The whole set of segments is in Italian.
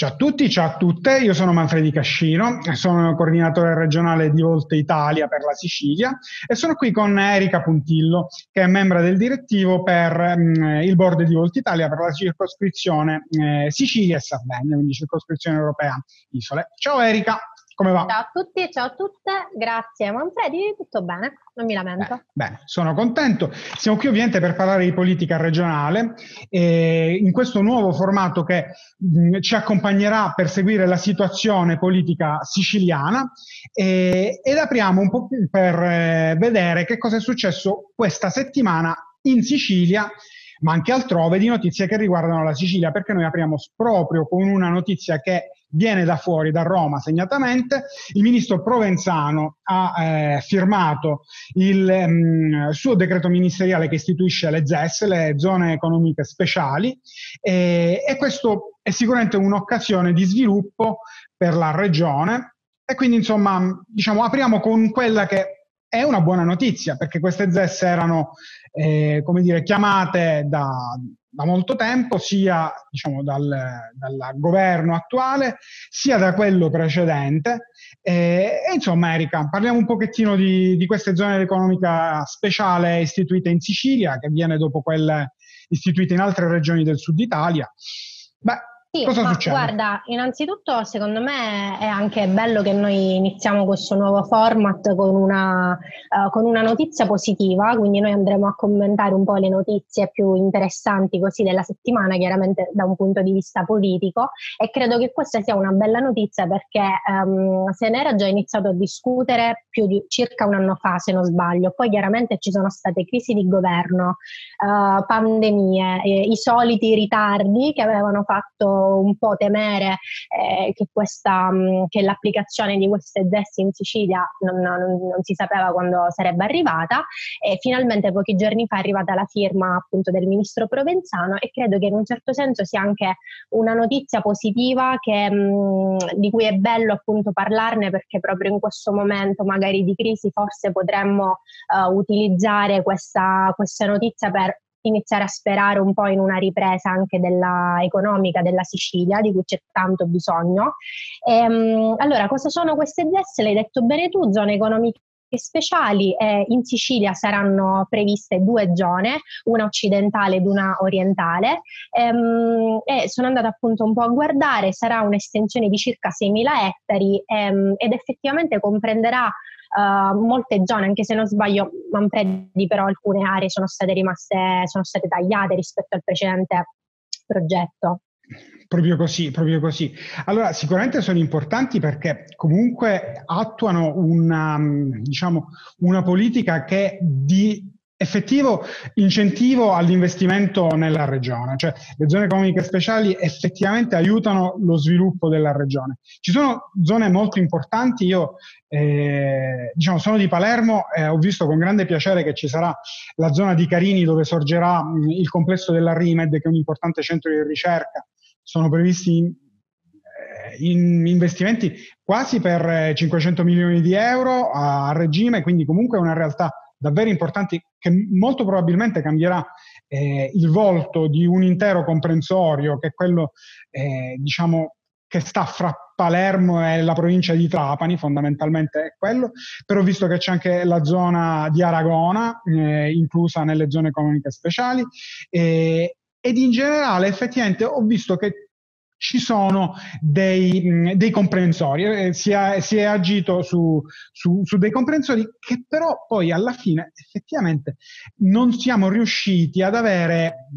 Ciao a tutti, ciao a tutte, io sono Manfredi Cascino, sono coordinatore regionale di Volte Italia per la Sicilia e sono qui con Erika Puntillo, che è membro del direttivo per mh, mm, il board di Volte Italia per la circoscrizione eh, Sicilia e Sardegna, quindi circoscrizione europea Isole. Ciao Erika! Come va? Ciao a tutti, ciao a tutte, grazie Manfredi, tutto bene, non mi lamento. Bene, bene, sono contento. Siamo qui ovviamente per parlare di politica regionale e in questo nuovo formato che mh, ci accompagnerà per seguire la situazione politica siciliana e, ed apriamo un po' per eh, vedere che cosa è successo questa settimana in Sicilia ma anche altrove di notizie che riguardano la Sicilia, perché noi apriamo proprio con una notizia che viene da fuori, da Roma segnatamente. Il ministro Provenzano ha eh, firmato il mh, mm, suo decreto ministeriale che istituisce le ZES, le zone economiche speciali, e, e questo è sicuramente un'occasione di sviluppo per la regione. E quindi, insomma, diciamo, apriamo con quella che è una buona notizia perché queste ZES erano eh, come dire, chiamate da, da molto tempo sia diciamo, dal, dal, governo attuale sia da quello precedente. E, e, insomma Erika parliamo un pochettino di, di queste zone economica speciale istituite in Sicilia che viene dopo quelle istituite in altre regioni del sud Italia. Beh, sì, Cosa ma succede? guarda, innanzitutto secondo me è anche bello che noi iniziamo questo nuovo format con una, uh, con una, notizia positiva, quindi noi andremo a commentare un po' le notizie più interessanti così della settimana, chiaramente da un punto di vista politico e credo che questa sia una bella notizia perché um, se ne era già iniziato a discutere più di circa un anno fa, se non sbaglio, poi chiaramente ci sono state crisi di governo, uh, pandemie, eh, i soliti ritardi che avevano fatto un po' temere eh, che, questa, mh, che, l'applicazione di queste ZES in Sicilia non, non, non, si sapeva quando sarebbe arrivata. E finalmente pochi giorni fa è arrivata la firma appunto del ministro Provenzano e credo che in un certo senso sia anche una notizia positiva che, mh, di cui è bello appunto parlarne perché proprio in questo momento magari di crisi forse potremmo uh, utilizzare questa, questa notizia per iniziare a sperare un po' in una ripresa anche della economica della Sicilia, di cui c'è tanto bisogno. E, ehm, allora, cosa sono queste ZES? L'hai detto bene tu, zone economiche speciali eh, in Sicilia saranno previste due zone, una occidentale ed una orientale ehm, e sono andata appunto un po' a guardare, sarà un'estensione di circa 6.000 ettari ehm, ed effettivamente comprenderà uh, molte zone, anche se non sbaglio, Manfredi, però alcune aree sono state rimaste, sono state tagliate rispetto al precedente progetto. Proprio così, proprio così. Allora, sicuramente sono importanti perché comunque attuano una, diciamo, una politica che di effettivo incentivo all'investimento nella regione, cioè le zone economiche speciali effettivamente aiutano lo sviluppo della regione. Ci sono zone molto importanti, io eh, diciamo sono di Palermo e ho visto con grande piacere che ci sarà la zona di Carini dove sorgerà mh, il complesso della RIMED che è un importante centro di ricerca, sono previsti in, eh, in investimenti quasi per 500 milioni di euro a, regime, quindi comunque è una realtà davvero importanti che molto probabilmente cambierà eh, il volto di un intero comprensorio che è quello eh, diciamo che sta fra Palermo e la provincia di Trapani, fondamentalmente è quello, però visto che c'è anche la zona di Aragona, eh, inclusa nelle zone economiche speciali, eh, ed in generale effettivamente ho visto che ci sono dei, dei comprensori, eh, si, è, si, è, agito su, su, su, dei comprensori che però poi alla fine effettivamente non siamo riusciti ad avere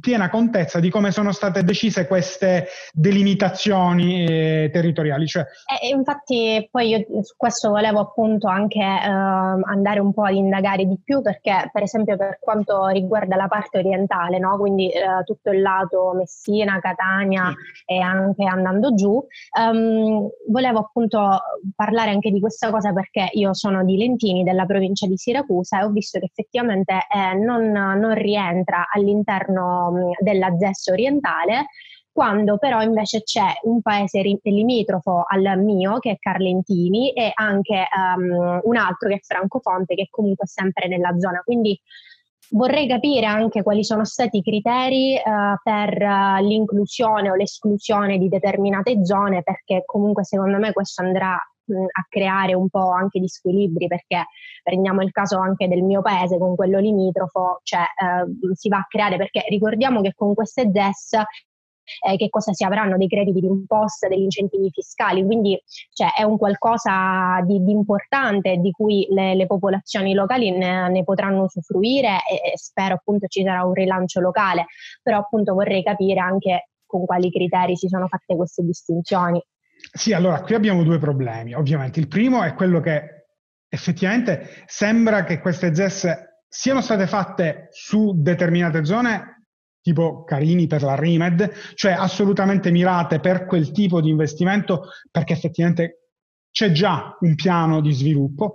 piena contezza di come sono state decise queste delimitazioni eh, territoriali. Cioè... E infatti poi io su questo volevo appunto anche eh, andare un po' ad indagare di più perché per esempio per quanto riguarda la parte orientale, no? quindi eh, tutto il lato Messina, Catania, e anche andando giù. Um, volevo appunto parlare anche di questa cosa perché io sono di Lentini, della provincia di Siracusa, e ho visto che effettivamente eh, non, non, rientra all'interno mm, della ZES orientale quando però invece c'è un paese limitrofo al mio che è Carlentini e anche um, un altro che è Francofonte che è comunque sempre nella zona. Quindi Vorrei capire anche quali sono stati i criteri uh, per uh, l'inclusione o l'esclusione di determinate zone, perché comunque secondo me questo andrà a creare un po' anche di squilibri, perché prendiamo il caso anche del mio paese con quello limitrofo, cioè uh, si va a creare, perché ricordiamo che con queste ZES eh, che cosa si avranno dei crediti di imposta, degli incentivi fiscali, quindi cioè, è un qualcosa di, di importante di cui le, le popolazioni locali ne, ne, potranno usufruire e, e spero appunto ci sarà un rilancio locale, però appunto vorrei capire anche con quali criteri si sono fatte queste distinzioni. Sì, allora qui abbiamo due problemi, ovviamente. Il primo è quello che effettivamente sembra che queste ZES siano state fatte su determinate zone tipo Carini per la Rimed, cioè assolutamente mirate per quel tipo di investimento perché effettivamente c'è già un piano di sviluppo.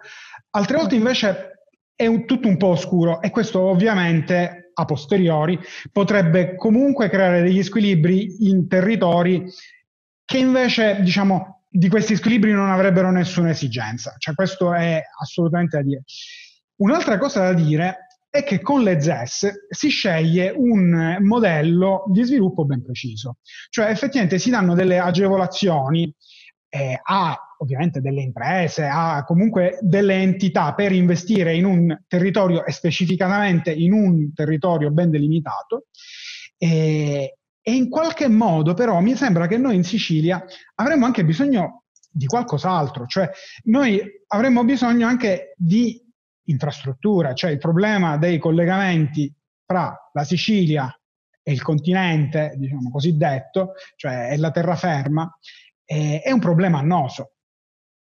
Altre volte invece è un, tutto un po' oscuro e questo ovviamente a posteriori potrebbe comunque creare degli squilibri in territori che invece diciamo di questi squilibri non avrebbero nessuna esigenza. Cioè questo è assolutamente da dire. Un'altra cosa da dire è che con le ZES si sceglie un modello di sviluppo ben preciso, cioè effettivamente si danno delle agevolazioni eh, a ovviamente delle imprese, a comunque delle entità per investire in un territorio e specificatamente in un territorio ben delimitato. E, e in qualche modo però mi sembra che noi in Sicilia avremmo anche bisogno di qualcos'altro, cioè noi avremmo bisogno anche di infrastruttura, cioè il problema dei collegamenti tra la Sicilia e il continente, diciamo cosiddetto, cioè la terraferma, eh, è un problema annoso.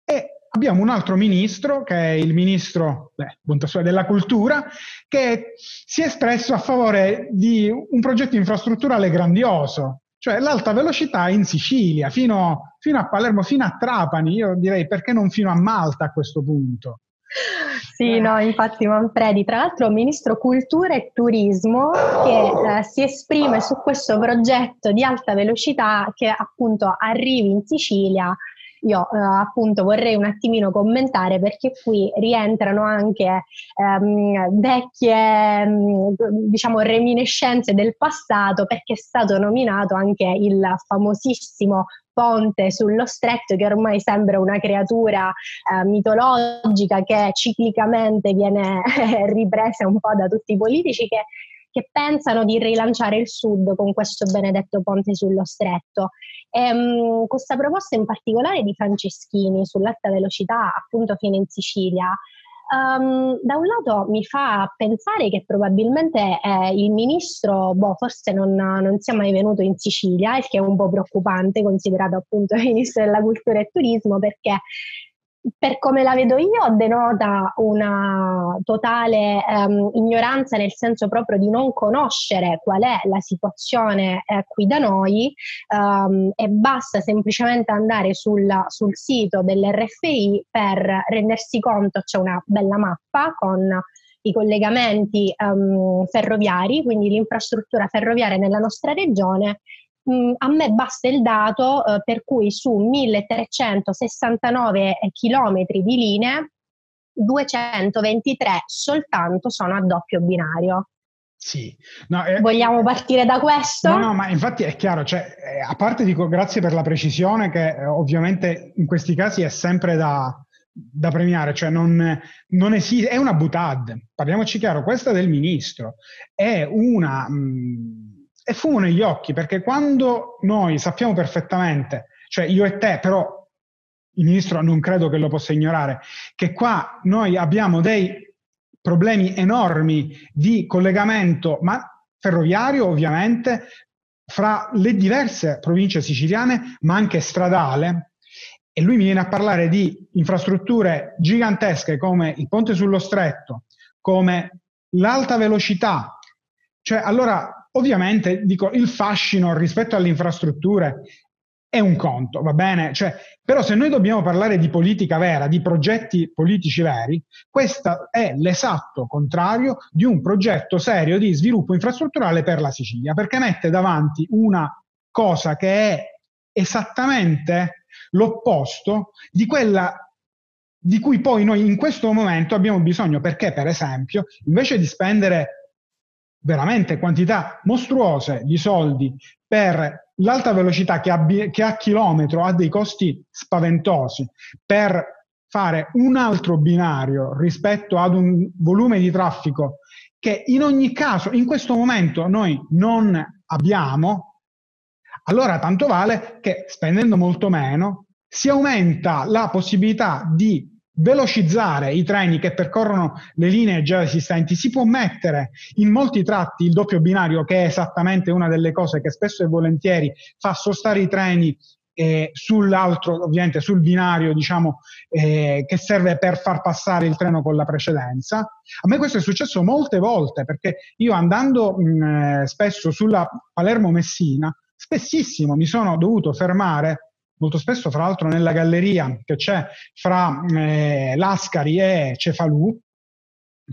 E abbiamo un altro ministro, che è il ministro beh, della cultura, che si è espresso a favore di un progetto infrastrutturale grandioso, cioè l'alta velocità in Sicilia, fino, fino a Palermo, fino a Trapani, io direi perché non fino a Malta a questo punto. Sì, eh. no, infatti Manfredi, tra l'altro Ministro Cultura e Turismo che eh, si esprime su questo progetto di alta velocità che appunto arrivi in Sicilia. Io eh, appunto vorrei un attimino commentare perché qui rientrano anche ehm, vecchie mm, diciamo reminiscenze del passato perché è stato nominato anche il famosissimo ponte sullo stretto che ormai sembra una creatura eh, mitologica che ciclicamente viene ripresa un po' da tutti i politici che, che, pensano di rilanciare il sud con questo benedetto ponte sullo stretto. E, um, questa proposta in particolare di Franceschini sull'alta velocità appunto fino in Sicilia Um, da un lato mi fa pensare che probabilmente eh, il ministro, boh, forse non, non, sia mai venuto in Sicilia, il che è un po' preoccupante, considerato appunto il ministro della cultura e turismo, perché per come la vedo io, denota una totale um, ignoranza nel senso proprio di non conoscere qual è la situazione eh, qui da noi um, e basta semplicemente andare sul, sul sito dell'RFI per rendersi conto, c'è una bella mappa con i collegamenti um, ferroviari, quindi l'infrastruttura ferroviaria nella nostra regione mh, a me basta il dato eh, per cui su 1369 km di linee 223 soltanto sono a doppio binario. Sì. No, eh, Vogliamo partire da questo? No, no, ma infatti è chiaro, cioè, eh, a parte dico grazie per la precisione che eh, ovviamente in questi casi è sempre da, da premiare, cioè non, non esiste, è una butad, parliamoci chiaro, questa del ministro, è una... Mh, e fumo negli occhi, perché quando noi sappiamo perfettamente, cioè io e te, però il ministro non credo che lo possa ignorare, che qua noi abbiamo dei problemi enormi di collegamento, ma ferroviario ovviamente, fra le diverse province siciliane, ma anche stradale, e lui mi viene a parlare di infrastrutture gigantesche come il ponte sullo stretto, come l'alta velocità, cioè allora Ovviamente, dico, il fascino rispetto alle infrastrutture è un conto, va bene? Cioè, però se noi dobbiamo parlare di politica vera, di progetti politici veri, questo è l'esatto contrario di un progetto serio di sviluppo infrastrutturale per la Sicilia, perché mette davanti una cosa che è esattamente l'opposto di quella di cui poi noi in questo momento abbiamo bisogno, perché per esempio, invece di spendere veramente quantità mostruose di soldi per l'alta velocità che a, che a chilometro ha dei costi spaventosi, per fare un altro binario rispetto ad un volume di traffico che in ogni caso in questo momento noi non abbiamo, allora tanto vale che spendendo molto meno si aumenta la possibilità di velocizzare i treni che percorrono le linee già esistenti, si può mettere in molti tratti il doppio binario, che è esattamente una delle cose che spesso e volentieri fa sostare i treni eh, sull'altro, ovviamente sul binario, diciamo, eh, che serve per far passare il treno con la precedenza. A me questo è successo molte volte, perché io andando mh, spesso sulla Palermo-Messina, spessissimo mi sono dovuto fermare molto spesso fra l'altro nella galleria che c'è fra eh, Lascari e Cefalù,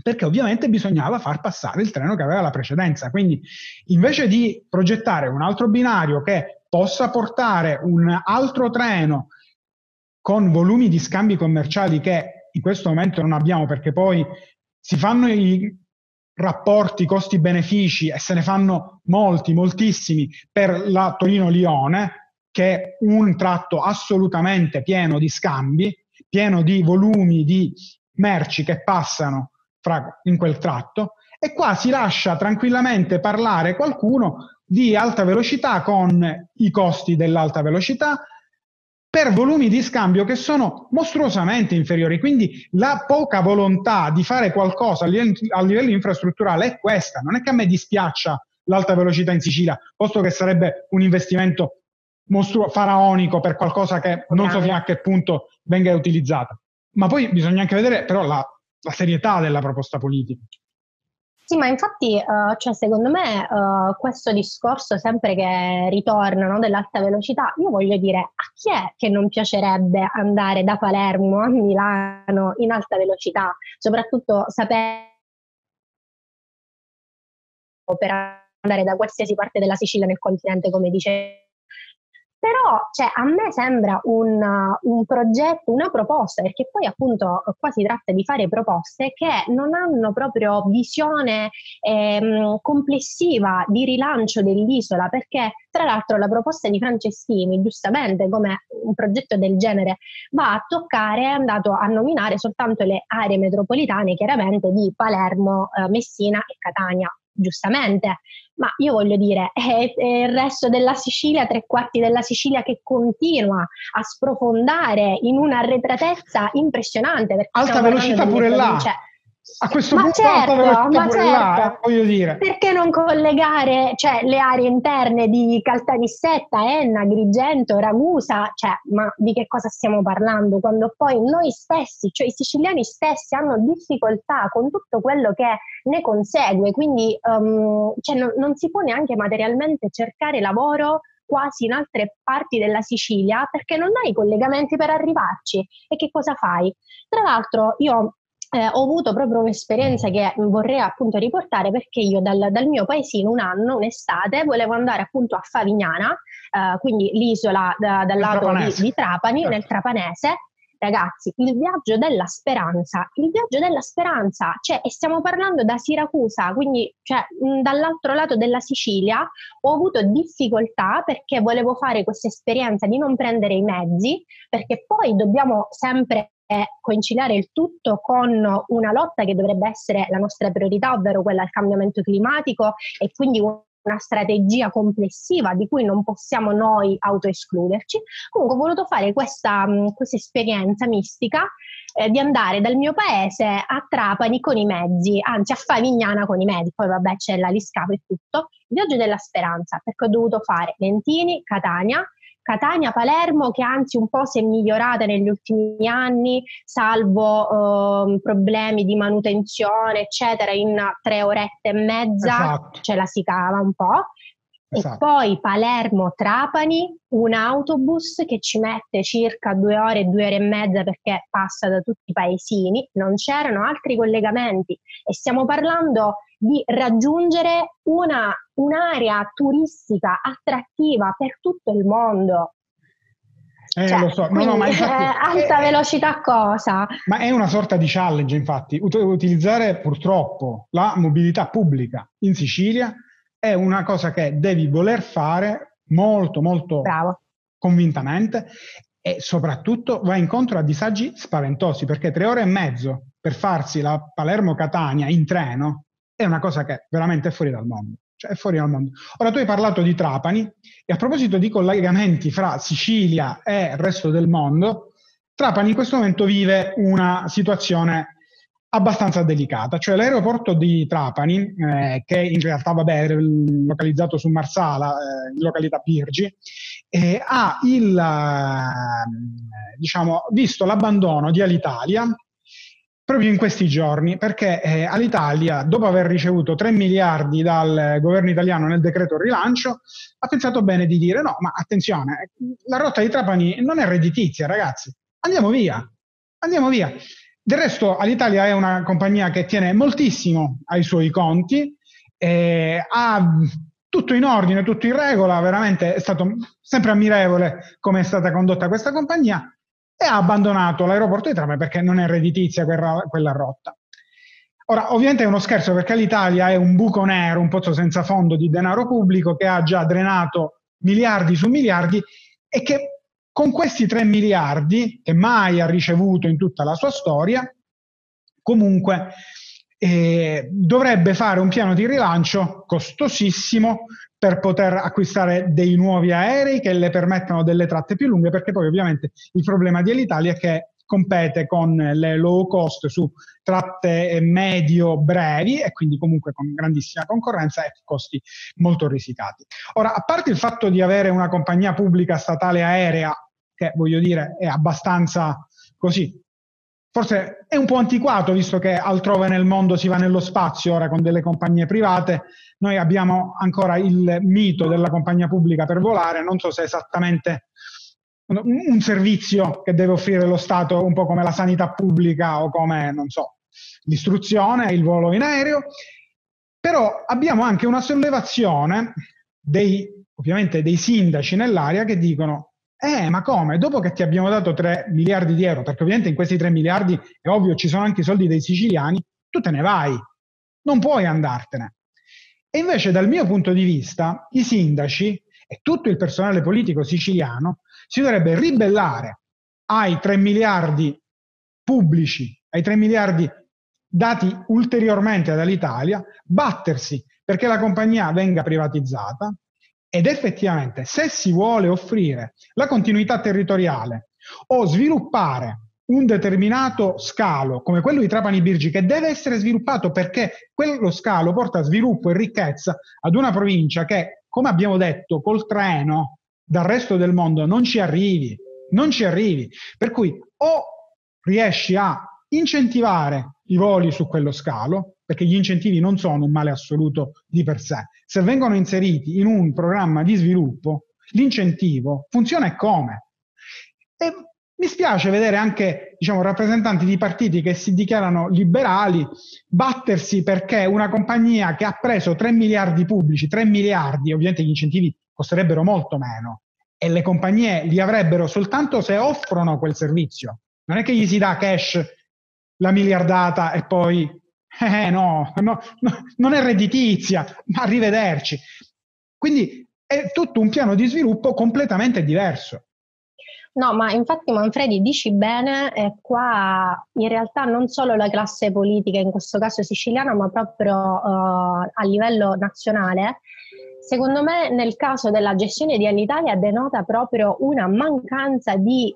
perché ovviamente bisognava far passare il treno che aveva la precedenza. Quindi invece di progettare un altro binario che possa portare un altro treno con volumi di scambi commerciali che in questo momento non abbiamo perché poi si fanno i rapporti costi-benefici e se ne fanno molti, moltissimi per la Torino-Lione, che è un tratto assolutamente pieno di scambi, pieno di volumi di merci che passano fra, in quel tratto, e qua si lascia tranquillamente parlare qualcuno di alta velocità con i costi dell'alta velocità per volumi di scambio che sono mostruosamente inferiori. Quindi la poca volontà di fare qualcosa a livello, a livello infrastrutturale è questa. Non è che a me dispiaccia l'alta velocità in Sicilia, posto che sarebbe un investimento mostruo, faraonico per qualcosa che non so fino a che punto venga utilizzata. Ma poi bisogna anche vedere però la, la serietà della proposta politica. Sì, ma infatti, uh, cioè, secondo me, uh, questo discorso sempre che ritorna no, dell'alta velocità, io voglio dire, a chi è che non piacerebbe andare da Palermo a Milano in alta velocità, soprattutto sapere per andare da qualsiasi parte della Sicilia nel continente, come dice però cioè, a me sembra un, un, progetto, una proposta, perché poi appunto qua si tratta di fare proposte che non hanno proprio visione ehm, complessiva di rilancio dell'isola, perché tra l'altro la proposta di Franceschini, giustamente come un progetto del genere, va a toccare, è andato a nominare soltanto le aree metropolitane, chiaramente di Palermo, eh, Messina e Catania giustamente, ma io voglio dire, è, è, il resto della Sicilia, tre quarti della Sicilia che continua a sprofondare in un'arretratezza impressionante. Alta velocità pure là. Cioè, a questo ma punto certo, ma certo. Là, voglio dire. Perché non collegare cioè, le aree interne di Caltanissetta, Enna, Grigento, Ragusa? Cioè, ma di che cosa stiamo parlando? Quando poi noi stessi, cioè i siciliani stessi, hanno difficoltà con tutto quello che ne consegue, quindi um, cioè, non, non si può neanche materialmente cercare lavoro quasi in altre parti della Sicilia perché non hai i collegamenti per arrivarci. E che cosa fai? Tra l'altro, io eh, ho avuto proprio un'esperienza che vorrei appunto riportare perché io dal, dal, mio paesino un anno, un'estate, volevo andare appunto a Favignana, eh, quindi l'isola da, dal lato di, di, Trapani, certo. nel Trapanese. Ragazzi, il viaggio della speranza, il viaggio della speranza, cioè, stiamo parlando da Siracusa, quindi cioè, dall'altro lato della Sicilia, ho avuto difficoltà perché volevo fare questa esperienza di non prendere i mezzi, perché poi dobbiamo sempre è conciliare il tutto con una lotta che dovrebbe essere la nostra priorità, ovvero quella al cambiamento climatico e quindi strategia complessiva di cui non possiamo noi autoescluderci. Comunque ho voluto fare questa, questa esperienza mistica eh, di andare dal mio paese a Trapani con i mezzi, anzi a Favignana con i mezzi, poi vabbè c'è la Liscavo e tutto, il viaggio della speranza, perché ho dovuto fare Lentini, Catania, Catania, Palermo, che anzi un po' si è migliorata negli ultimi anni, salvo eh, problemi di manutenzione, eccetera, in tre orette e mezza esatto. ce la si cava un po'. Esatto. E poi Palermo-Trapani, un autobus che ci mette circa due ore, due ore e mezza perché passa da tutti i paesini, non c'erano altri collegamenti e stiamo parlando di raggiungere una, un'area turistica attrattiva per tutto il mondo. Eh, cioè, lo so, no, no, ma infatti, alta è, velocità cosa? Ma è una sorta di challenge, infatti. Ut- utilizzare purtroppo la mobilità pubblica in Sicilia è una cosa che devi voler fare molto, molto Bravo. convintamente e soprattutto va incontro a disagi spaventosi perché tre ore e mezzo per farsi la Palermo-Catania in treno è una cosa che veramente è fuori dal mondo. Cioè è fuori dal mondo. Ora tu hai parlato di Trapani e a proposito di collegamenti fra Sicilia e il resto del mondo, Trapani in questo momento vive una situazione abbastanza delicata, cioè l'aeroporto di Trapani, eh, che in realtà vabbè, è localizzato su Marsala, eh, in località Pirgi, eh, ha il, eh, diciamo, visto l'abbandono di Alitalia proprio in questi giorni, perché eh, Alitalia, dopo aver ricevuto 3 miliardi dal governo italiano nel decreto rilancio, ha pensato bene di dire no, ma attenzione, la rotta di Trapani non è redditizia, ragazzi, andiamo via, andiamo via. Del resto Alitalia è una compagnia che tiene moltissimo ai suoi conti, eh, ha tutto in ordine, tutto in regola, veramente è stato sempre ammirevole come è stata condotta questa compagnia e ha abbandonato l'aeroporto di Trame perché non è redditizia quella, quella rotta. Ora, ovviamente è uno scherzo perché l'Italia è un buco nero, un pozzo senza fondo di denaro pubblico che ha già drenato miliardi su miliardi e che con questi 3 miliardi, che mai ha ricevuto in tutta la sua storia, comunque eh, dovrebbe fare un piano di rilancio costosissimo per poter acquistare dei nuovi aerei che le permettano delle tratte più lunghe, perché poi ovviamente il problema di Alitalia è che compete con le low cost su tratte medio-brevi e quindi comunque con grandissima concorrenza e costi molto risicati. Ora, a parte il fatto di avere una compagnia pubblica statale aerea che voglio dire è abbastanza così. Forse è un po' antiquato visto che altrove nel mondo si va nello spazio ora con delle compagnie private. Noi abbiamo ancora il mito della compagnia pubblica per volare, non so se è esattamente un servizio che deve offrire lo Stato un po' come la sanità pubblica o come, non so, l'istruzione, il volo in aereo, però abbiamo anche una sollevazione dei, ovviamente dei sindaci nell'area che dicono eh, ma come? Dopo che ti abbiamo dato 3 miliardi di euro, perché ovviamente in questi 3 miliardi è ovvio ci sono anche i soldi dei siciliani, tu te ne vai, non puoi andartene. E invece dal mio punto di vista i sindaci e tutto il personale politico siciliano si dovrebbe ribellare ai 3 miliardi pubblici, ai 3 miliardi dati ulteriormente dall'Italia, battersi perché la compagnia venga privatizzata, ed effettivamente, se si vuole offrire la continuità territoriale o sviluppare un determinato scalo come quello di Trapani Birgi che deve essere sviluppato perché quello scalo porta sviluppo e ricchezza ad una provincia che, come abbiamo detto, col treno dal resto del mondo non ci arrivi, non ci arrivi. Per cui o riesci a incentivare i voli su quello scalo, perché gli incentivi non sono un male assoluto di per sé. Se vengono inseriti in un programma di sviluppo, l'incentivo funziona e come? E mi spiace vedere anche diciamo, rappresentanti di partiti che si dichiarano liberali battersi perché una compagnia che ha preso 3 miliardi pubblici, 3 miliardi, ovviamente gli incentivi costerebbero molto meno e le compagnie li avrebbero soltanto se offrono quel servizio. Non è che gli si dà cash la miliardata e poi eh, no, no, no, non è redditizia, ma arrivederci. Quindi è tutto un piano di sviluppo completamente diverso. No, ma infatti Manfredi dici bene, eh, qua in realtà non solo la classe politica, in questo caso siciliana, ma proprio uh, a livello nazionale, Secondo me nel caso della gestione di Alitalia denota proprio una mancanza di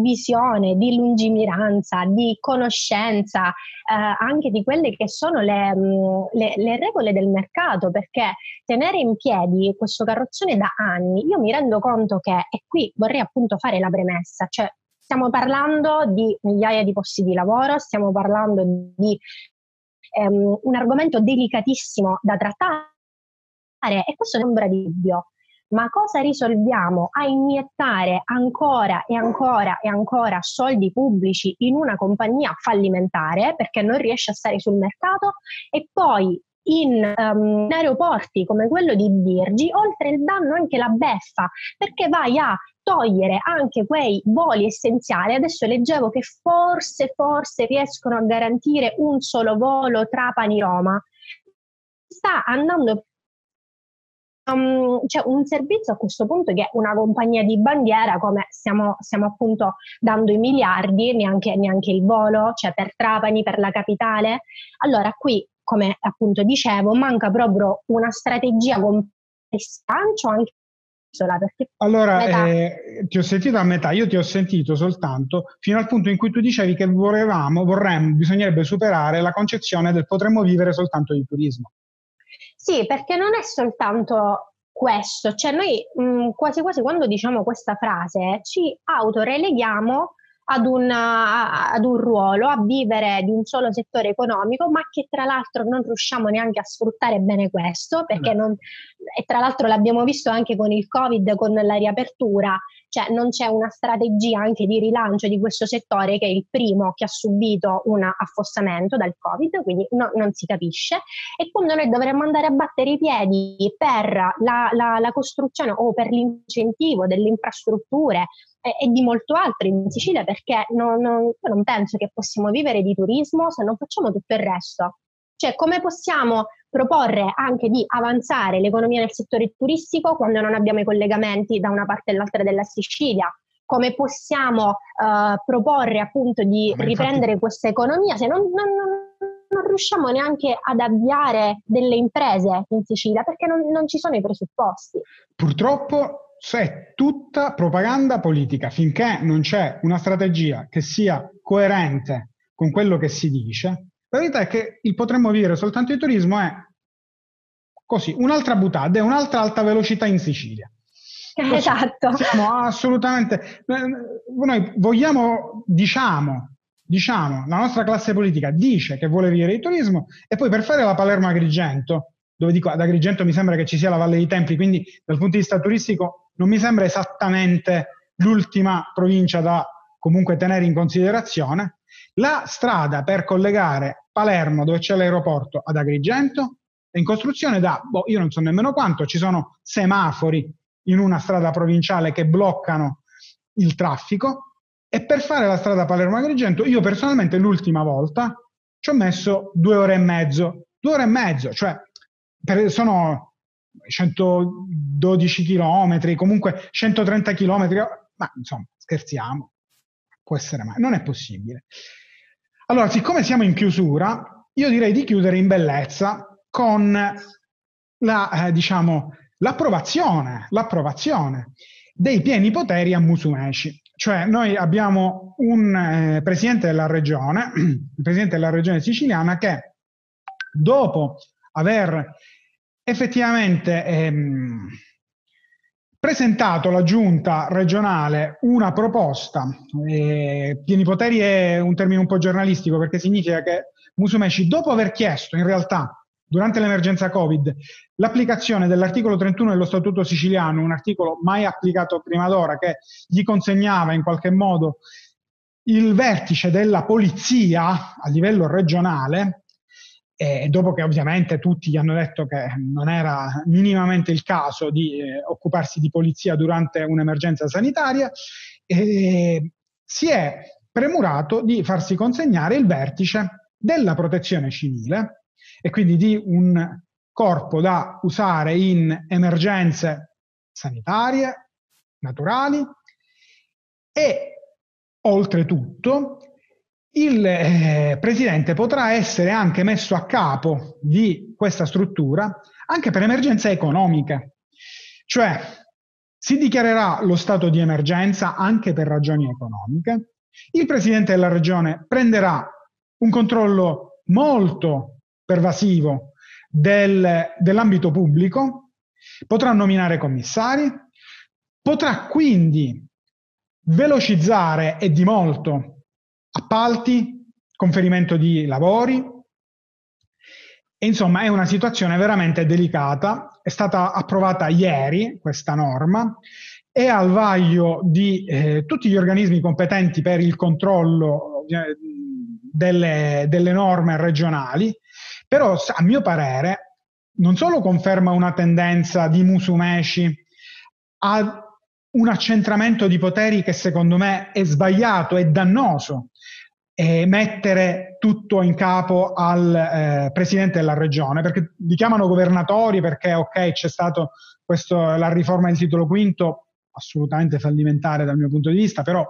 visione, di lungimiranza, di conoscenza eh, anche di quelle che sono le, mm, le, le, regole del mercato, perché tenere in piedi questo carrozzone da anni, io mi rendo conto che, e qui vorrei appunto fare la premessa, cioè stiamo parlando di migliaia di posti di lavoro, stiamo parlando di ehm, un argomento delicatissimo da trattare e questo è ombra di dubbio. Ma cosa risolviamo? A iniettare ancora e ancora e ancora soldi pubblici in una compagnia fallimentare perché non riesce a stare sul mercato e poi in, um, in aeroporti come quello di Birgi, oltre il danno anche la beffa, perché vai a togliere anche quei voli essenziali. Adesso leggevo che forse, forse riescono a garantire un solo volo Trapani-Roma. Sta andando Um, c'è un servizio a questo punto che è una compagnia di bandiera, come stiamo, stiamo appunto dando i miliardi, neanche, neanche, il volo, cioè per Trapani, per la capitale. Allora qui, come appunto dicevo, manca proprio una strategia complessa anche perché allora, eh, ti ho sentito a metà, io ti ho sentito soltanto fino al punto in cui tu dicevi che volevamo, vorremmo, bisognerebbe superare la concezione del potremmo vivere soltanto di turismo. Sì, perché non è soltanto questo, cioè noi mh, quasi quasi quando diciamo questa frase ci autoreleghiamo ad un, ad un, ruolo, a vivere di un solo settore economico, ma che tra l'altro non riusciamo neanche a sfruttare bene questo, perché non, e tra l'altro l'abbiamo visto anche con il Covid, con la riapertura, cioè non c'è una strategia anche di rilancio di questo settore che è il primo che ha subito un affossamento dal Covid, quindi no, non si capisce. E quando noi dovremmo andare a battere i piedi per la, la, la costruzione o per l'incentivo delle infrastrutture e, e, di molto altro in Sicilia, perché non, non, non penso che possiamo vivere di turismo se non facciamo tutto il resto. Cioè, come possiamo proporre anche di avanzare l'economia nel settore turistico quando non abbiamo i collegamenti da una parte all'altra della Sicilia? Come possiamo uh, proporre appunto di Ma riprendere infatti... questa economia se non, non, non, riusciamo neanche ad avviare delle imprese in Sicilia perché non, non ci sono i presupposti? Purtroppo c'è tutta propaganda politica finché non c'è una strategia che sia coerente con quello che si dice la verità è che il potremmo vivere soltanto di turismo è così, un'altra butade, un'altra alta velocità in Sicilia. Così, esatto. Siamo assolutamente... Noi vogliamo, diciamo, diciamo, la nostra classe politica dice che vuole vivere di turismo e poi per fare la Palermo-Agrigento, dove dico ad Agrigento mi sembra che ci sia la Valle dei Templi, quindi dal punto di vista turistico non mi sembra esattamente l'ultima provincia da comunque tenere in considerazione, la strada per collegare Palermo, dove c'è l'aeroporto, ad Agrigento è in costruzione da, boh, io non so nemmeno quanto, ci sono semafori in una strada provinciale che bloccano il traffico. E per fare la strada Palermo-Agrigento io personalmente l'ultima volta ci ho messo due ore e mezzo, due ore e mezzo, cioè per, sono 112 km, comunque 130 km, ma insomma scherziamo, può essere mai, non è possibile. Allora, siccome siamo in chiusura, io direi di chiudere in bellezza con la, eh, diciamo, l'approvazione, l'approvazione, dei pieni poteri a Musumeci. Cioè noi abbiamo un eh, presidente della regione, il presidente della regione siciliana che dopo aver effettivamente ehm, presentato alla giunta regionale una proposta, eh, pieni poteri è un termine un po' giornalistico perché significa che Musumeci, dopo aver chiesto in realtà durante l'emergenza Covid l'applicazione dell'articolo 31 dello Statuto siciliano, un articolo mai applicato prima d'ora che gli consegnava in qualche modo il vertice della polizia a livello regionale, e dopo che ovviamente tutti gli hanno detto che non era minimamente il caso di eh, occuparsi di polizia durante un'emergenza sanitaria, eh, si è premurato di farsi consegnare il vertice della protezione civile e quindi di un corpo da usare in emergenze sanitarie, naturali e oltretutto il eh, presidente potrà essere anche messo a capo di questa struttura anche per emergenze economiche, cioè si dichiarerà lo stato di emergenza anche per ragioni economiche, il presidente della regione prenderà un controllo molto pervasivo del, dell'ambito pubblico, potrà nominare commissari, potrà quindi velocizzare e di molto appalti, conferimento di lavori. E insomma è una situazione veramente delicata. È stata approvata ieri questa norma è al vaglio di eh, tutti gli organismi competenti per il controllo eh, delle, delle norme regionali però a mio parere non solo conferma una tendenza di Musumeci a un accentramento di poteri che secondo me è sbagliato, è dannoso, e mettere tutto in capo al eh, presidente della regione, perché li chiamano governatori perché ok c'è stata la riforma del titolo quinto, assolutamente fallimentare dal mio punto di vista, però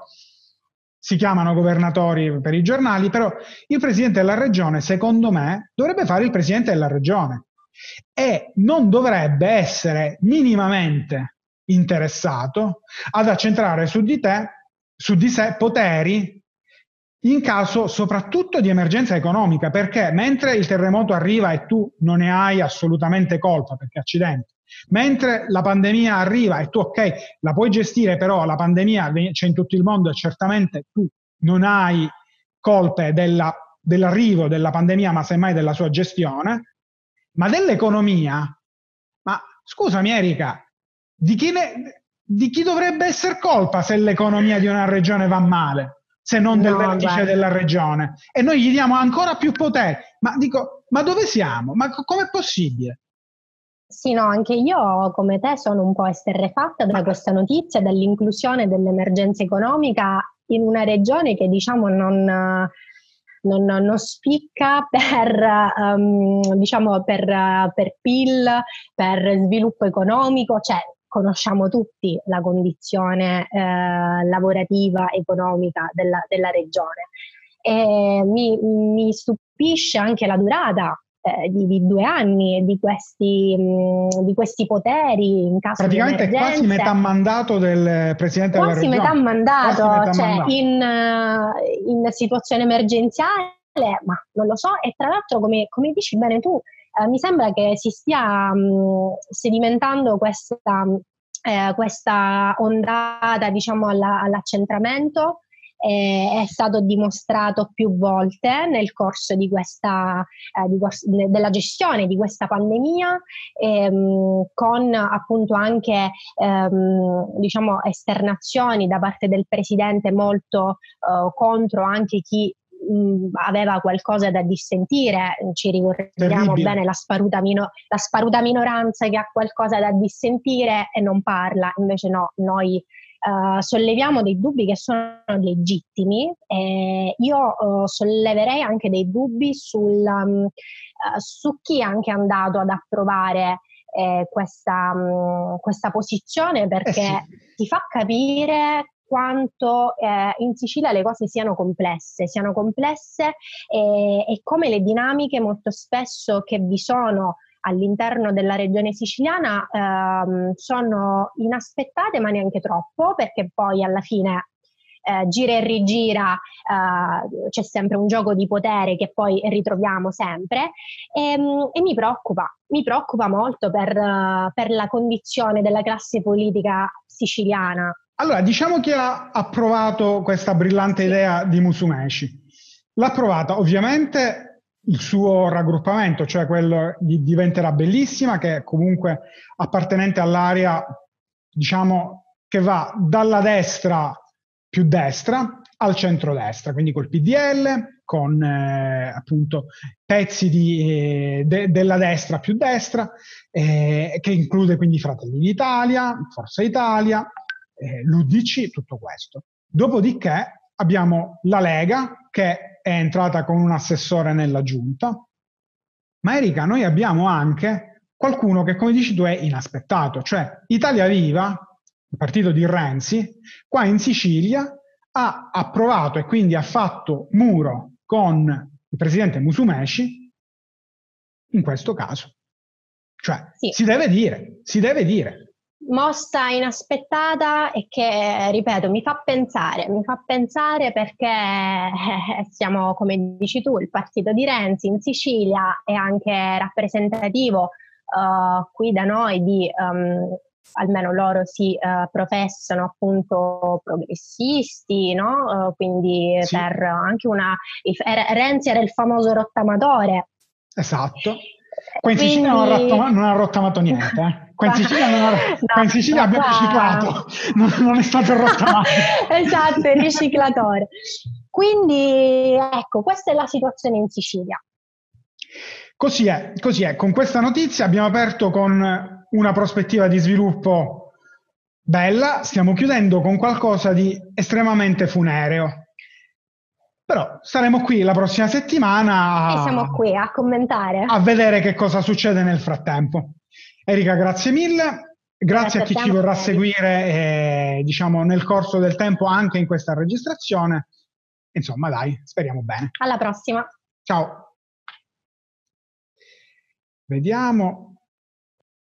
si chiamano governatori per i giornali, però il presidente della regione, secondo me, dovrebbe fare il presidente della regione e non dovrebbe essere minimamente interessato ad accentrare su di te, su di sé, poteri in caso soprattutto di emergenza economica, perché mentre il terremoto arriva e tu non ne hai assolutamente colpa, perché accidenti, mentre la pandemia arriva e tu ok, la puoi gestire, però la pandemia c'è in tutto il mondo e certamente tu non hai colpe della, dell'arrivo della pandemia, ma semmai della sua gestione, ma dell'economia, ma scusami Erika, di chi, ne, di chi dovrebbe essere colpa se l'economia di una regione va male? Se non del no, vertice della regione. E noi gli diamo ancora più potere. Ma dico, ma dove siamo? Ma com'è possibile? Sì, no, anche io come te sono un po' esterrefatta da questa notizia, dall'inclusione dell'emergenza economica in una regione che diciamo non, non, non spicca per, um, diciamo per, per PIL, per sviluppo economico, cioè conosciamo tutti la condizione eh, lavorativa, economica della, della regione. E mi, mi, stupisce anche la durata eh, di, di, due anni di questi, mh, di questi poteri in caso Praticamente di quasi metà mandato del Presidente quasi della Regione. Metà mandato, quasi metà cioè mandato. In, in situazione emergenziale, ma non lo so, e tra l'altro come, come dici bene tu, eh, mi sembra che si stia mh, mm, sedimentando questa, eh, questa ondata diciamo, alla, all'accentramento è stato dimostrato più volte nel corso di questa, eh, di, della gestione di questa pandemia, ehm, con appunto anche ehm, diciamo, esternazioni da parte del Presidente molto eh, contro anche chi aveva qualcosa da dissentire, ci ricordiamo Terribile. bene la sparuta, mino- la sparuta minoranza che ha qualcosa da dissentire e non parla, invece no, noi Uh, solleviamo dei dubbi che sono legittimi e io uh, solleverei anche dei dubbi sul, um, uh, su chi è anche andato ad approvare eh, questa, um, questa, posizione perché eh sì. ti fa capire quanto eh, in Sicilia le cose siano complesse, siano complesse e, e come le dinamiche molto spesso che vi sono all'interno della regione siciliana ehm, sono inaspettate ma neanche troppo perché poi alla fine eh, gira e rigira eh, c'è sempre un gioco di potere che poi ritroviamo sempre. E, ehm, e mi preoccupa, mi preoccupa molto per, per la condizione della classe politica siciliana allora, diciamo chi ha approvato questa brillante idea di Musumeci. L'ha approvata ovviamente il suo raggruppamento, cioè quello di Diventerà Bellissima, che è comunque appartenente all'area, diciamo, che va dalla destra più destra al centro-destra, quindi col PDL, con eh, appunto pezzi di, eh, de, della destra più destra, eh, che include quindi Fratelli d'Italia, Forza Italia, eh, l'UDC, tutto questo. Dopodiché abbiamo la Lega che è entrata con un assessore nella giunta, ma Erika, noi abbiamo anche qualcuno che, come dici tu, è inaspettato, cioè Italia Viva, il partito di Renzi, qua in Sicilia ha approvato e quindi ha fatto muro con il presidente Musumeci in questo caso. Cioè, sì. si deve dire, si deve dire mossa inaspettata e che, ripeto, mi fa pensare, mi fa pensare perché eh, siamo, come dici tu, il partito di Renzi in Sicilia è anche rappresentativo uh, qui da noi di, um, almeno loro si uh, professano appunto progressisti, no? Uh, quindi sì. per anche una... Renzi era il famoso rottamatore. Esatto. Qua in Quindi... Sicilia non ha, rottama, non ha rottamato niente. Eh. Qua in Sicilia, non ha, no, qua in Sicilia abbiamo riciclato, non, non, è stato rottamato. esatto, il riciclatore. Quindi ecco, questa è la situazione in Sicilia. Così è, così è. Con questa notizia abbiamo aperto con una prospettiva di sviluppo bella, stiamo chiudendo con qualcosa di estremamente funereo. Però saremo qui la prossima settimana a, siamo qui a commentare. A vedere che cosa succede nel frattempo. Erika, grazie mille. Grazie, grazie a chi ci vorrà seguire eh, diciamo, nel corso del tempo anche in questa registrazione. Insomma, dai, speriamo bene. Alla prossima. Ciao. Vediamo.